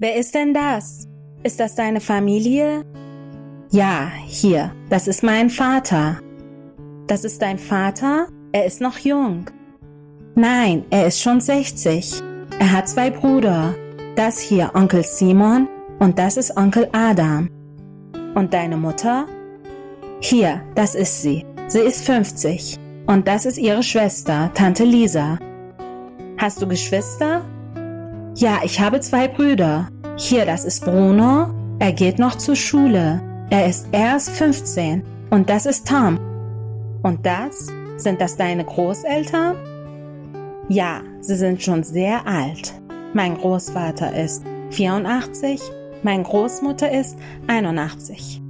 Wer ist denn das? Ist das deine Familie? Ja, hier, das ist mein Vater. Das ist dein Vater? Er ist noch jung. Nein, er ist schon 60. Er hat zwei Brüder. Das hier Onkel Simon und das ist Onkel Adam. Und deine Mutter? Hier, das ist sie. Sie ist 50. Und das ist ihre Schwester, Tante Lisa. Hast du Geschwister? Ja, ich habe zwei Brüder. Hier, das ist Bruno. Er geht noch zur Schule. Er ist erst 15. Und das ist Tom. Und das? Sind das deine Großeltern? Ja, sie sind schon sehr alt. Mein Großvater ist 84, mein Großmutter ist 81.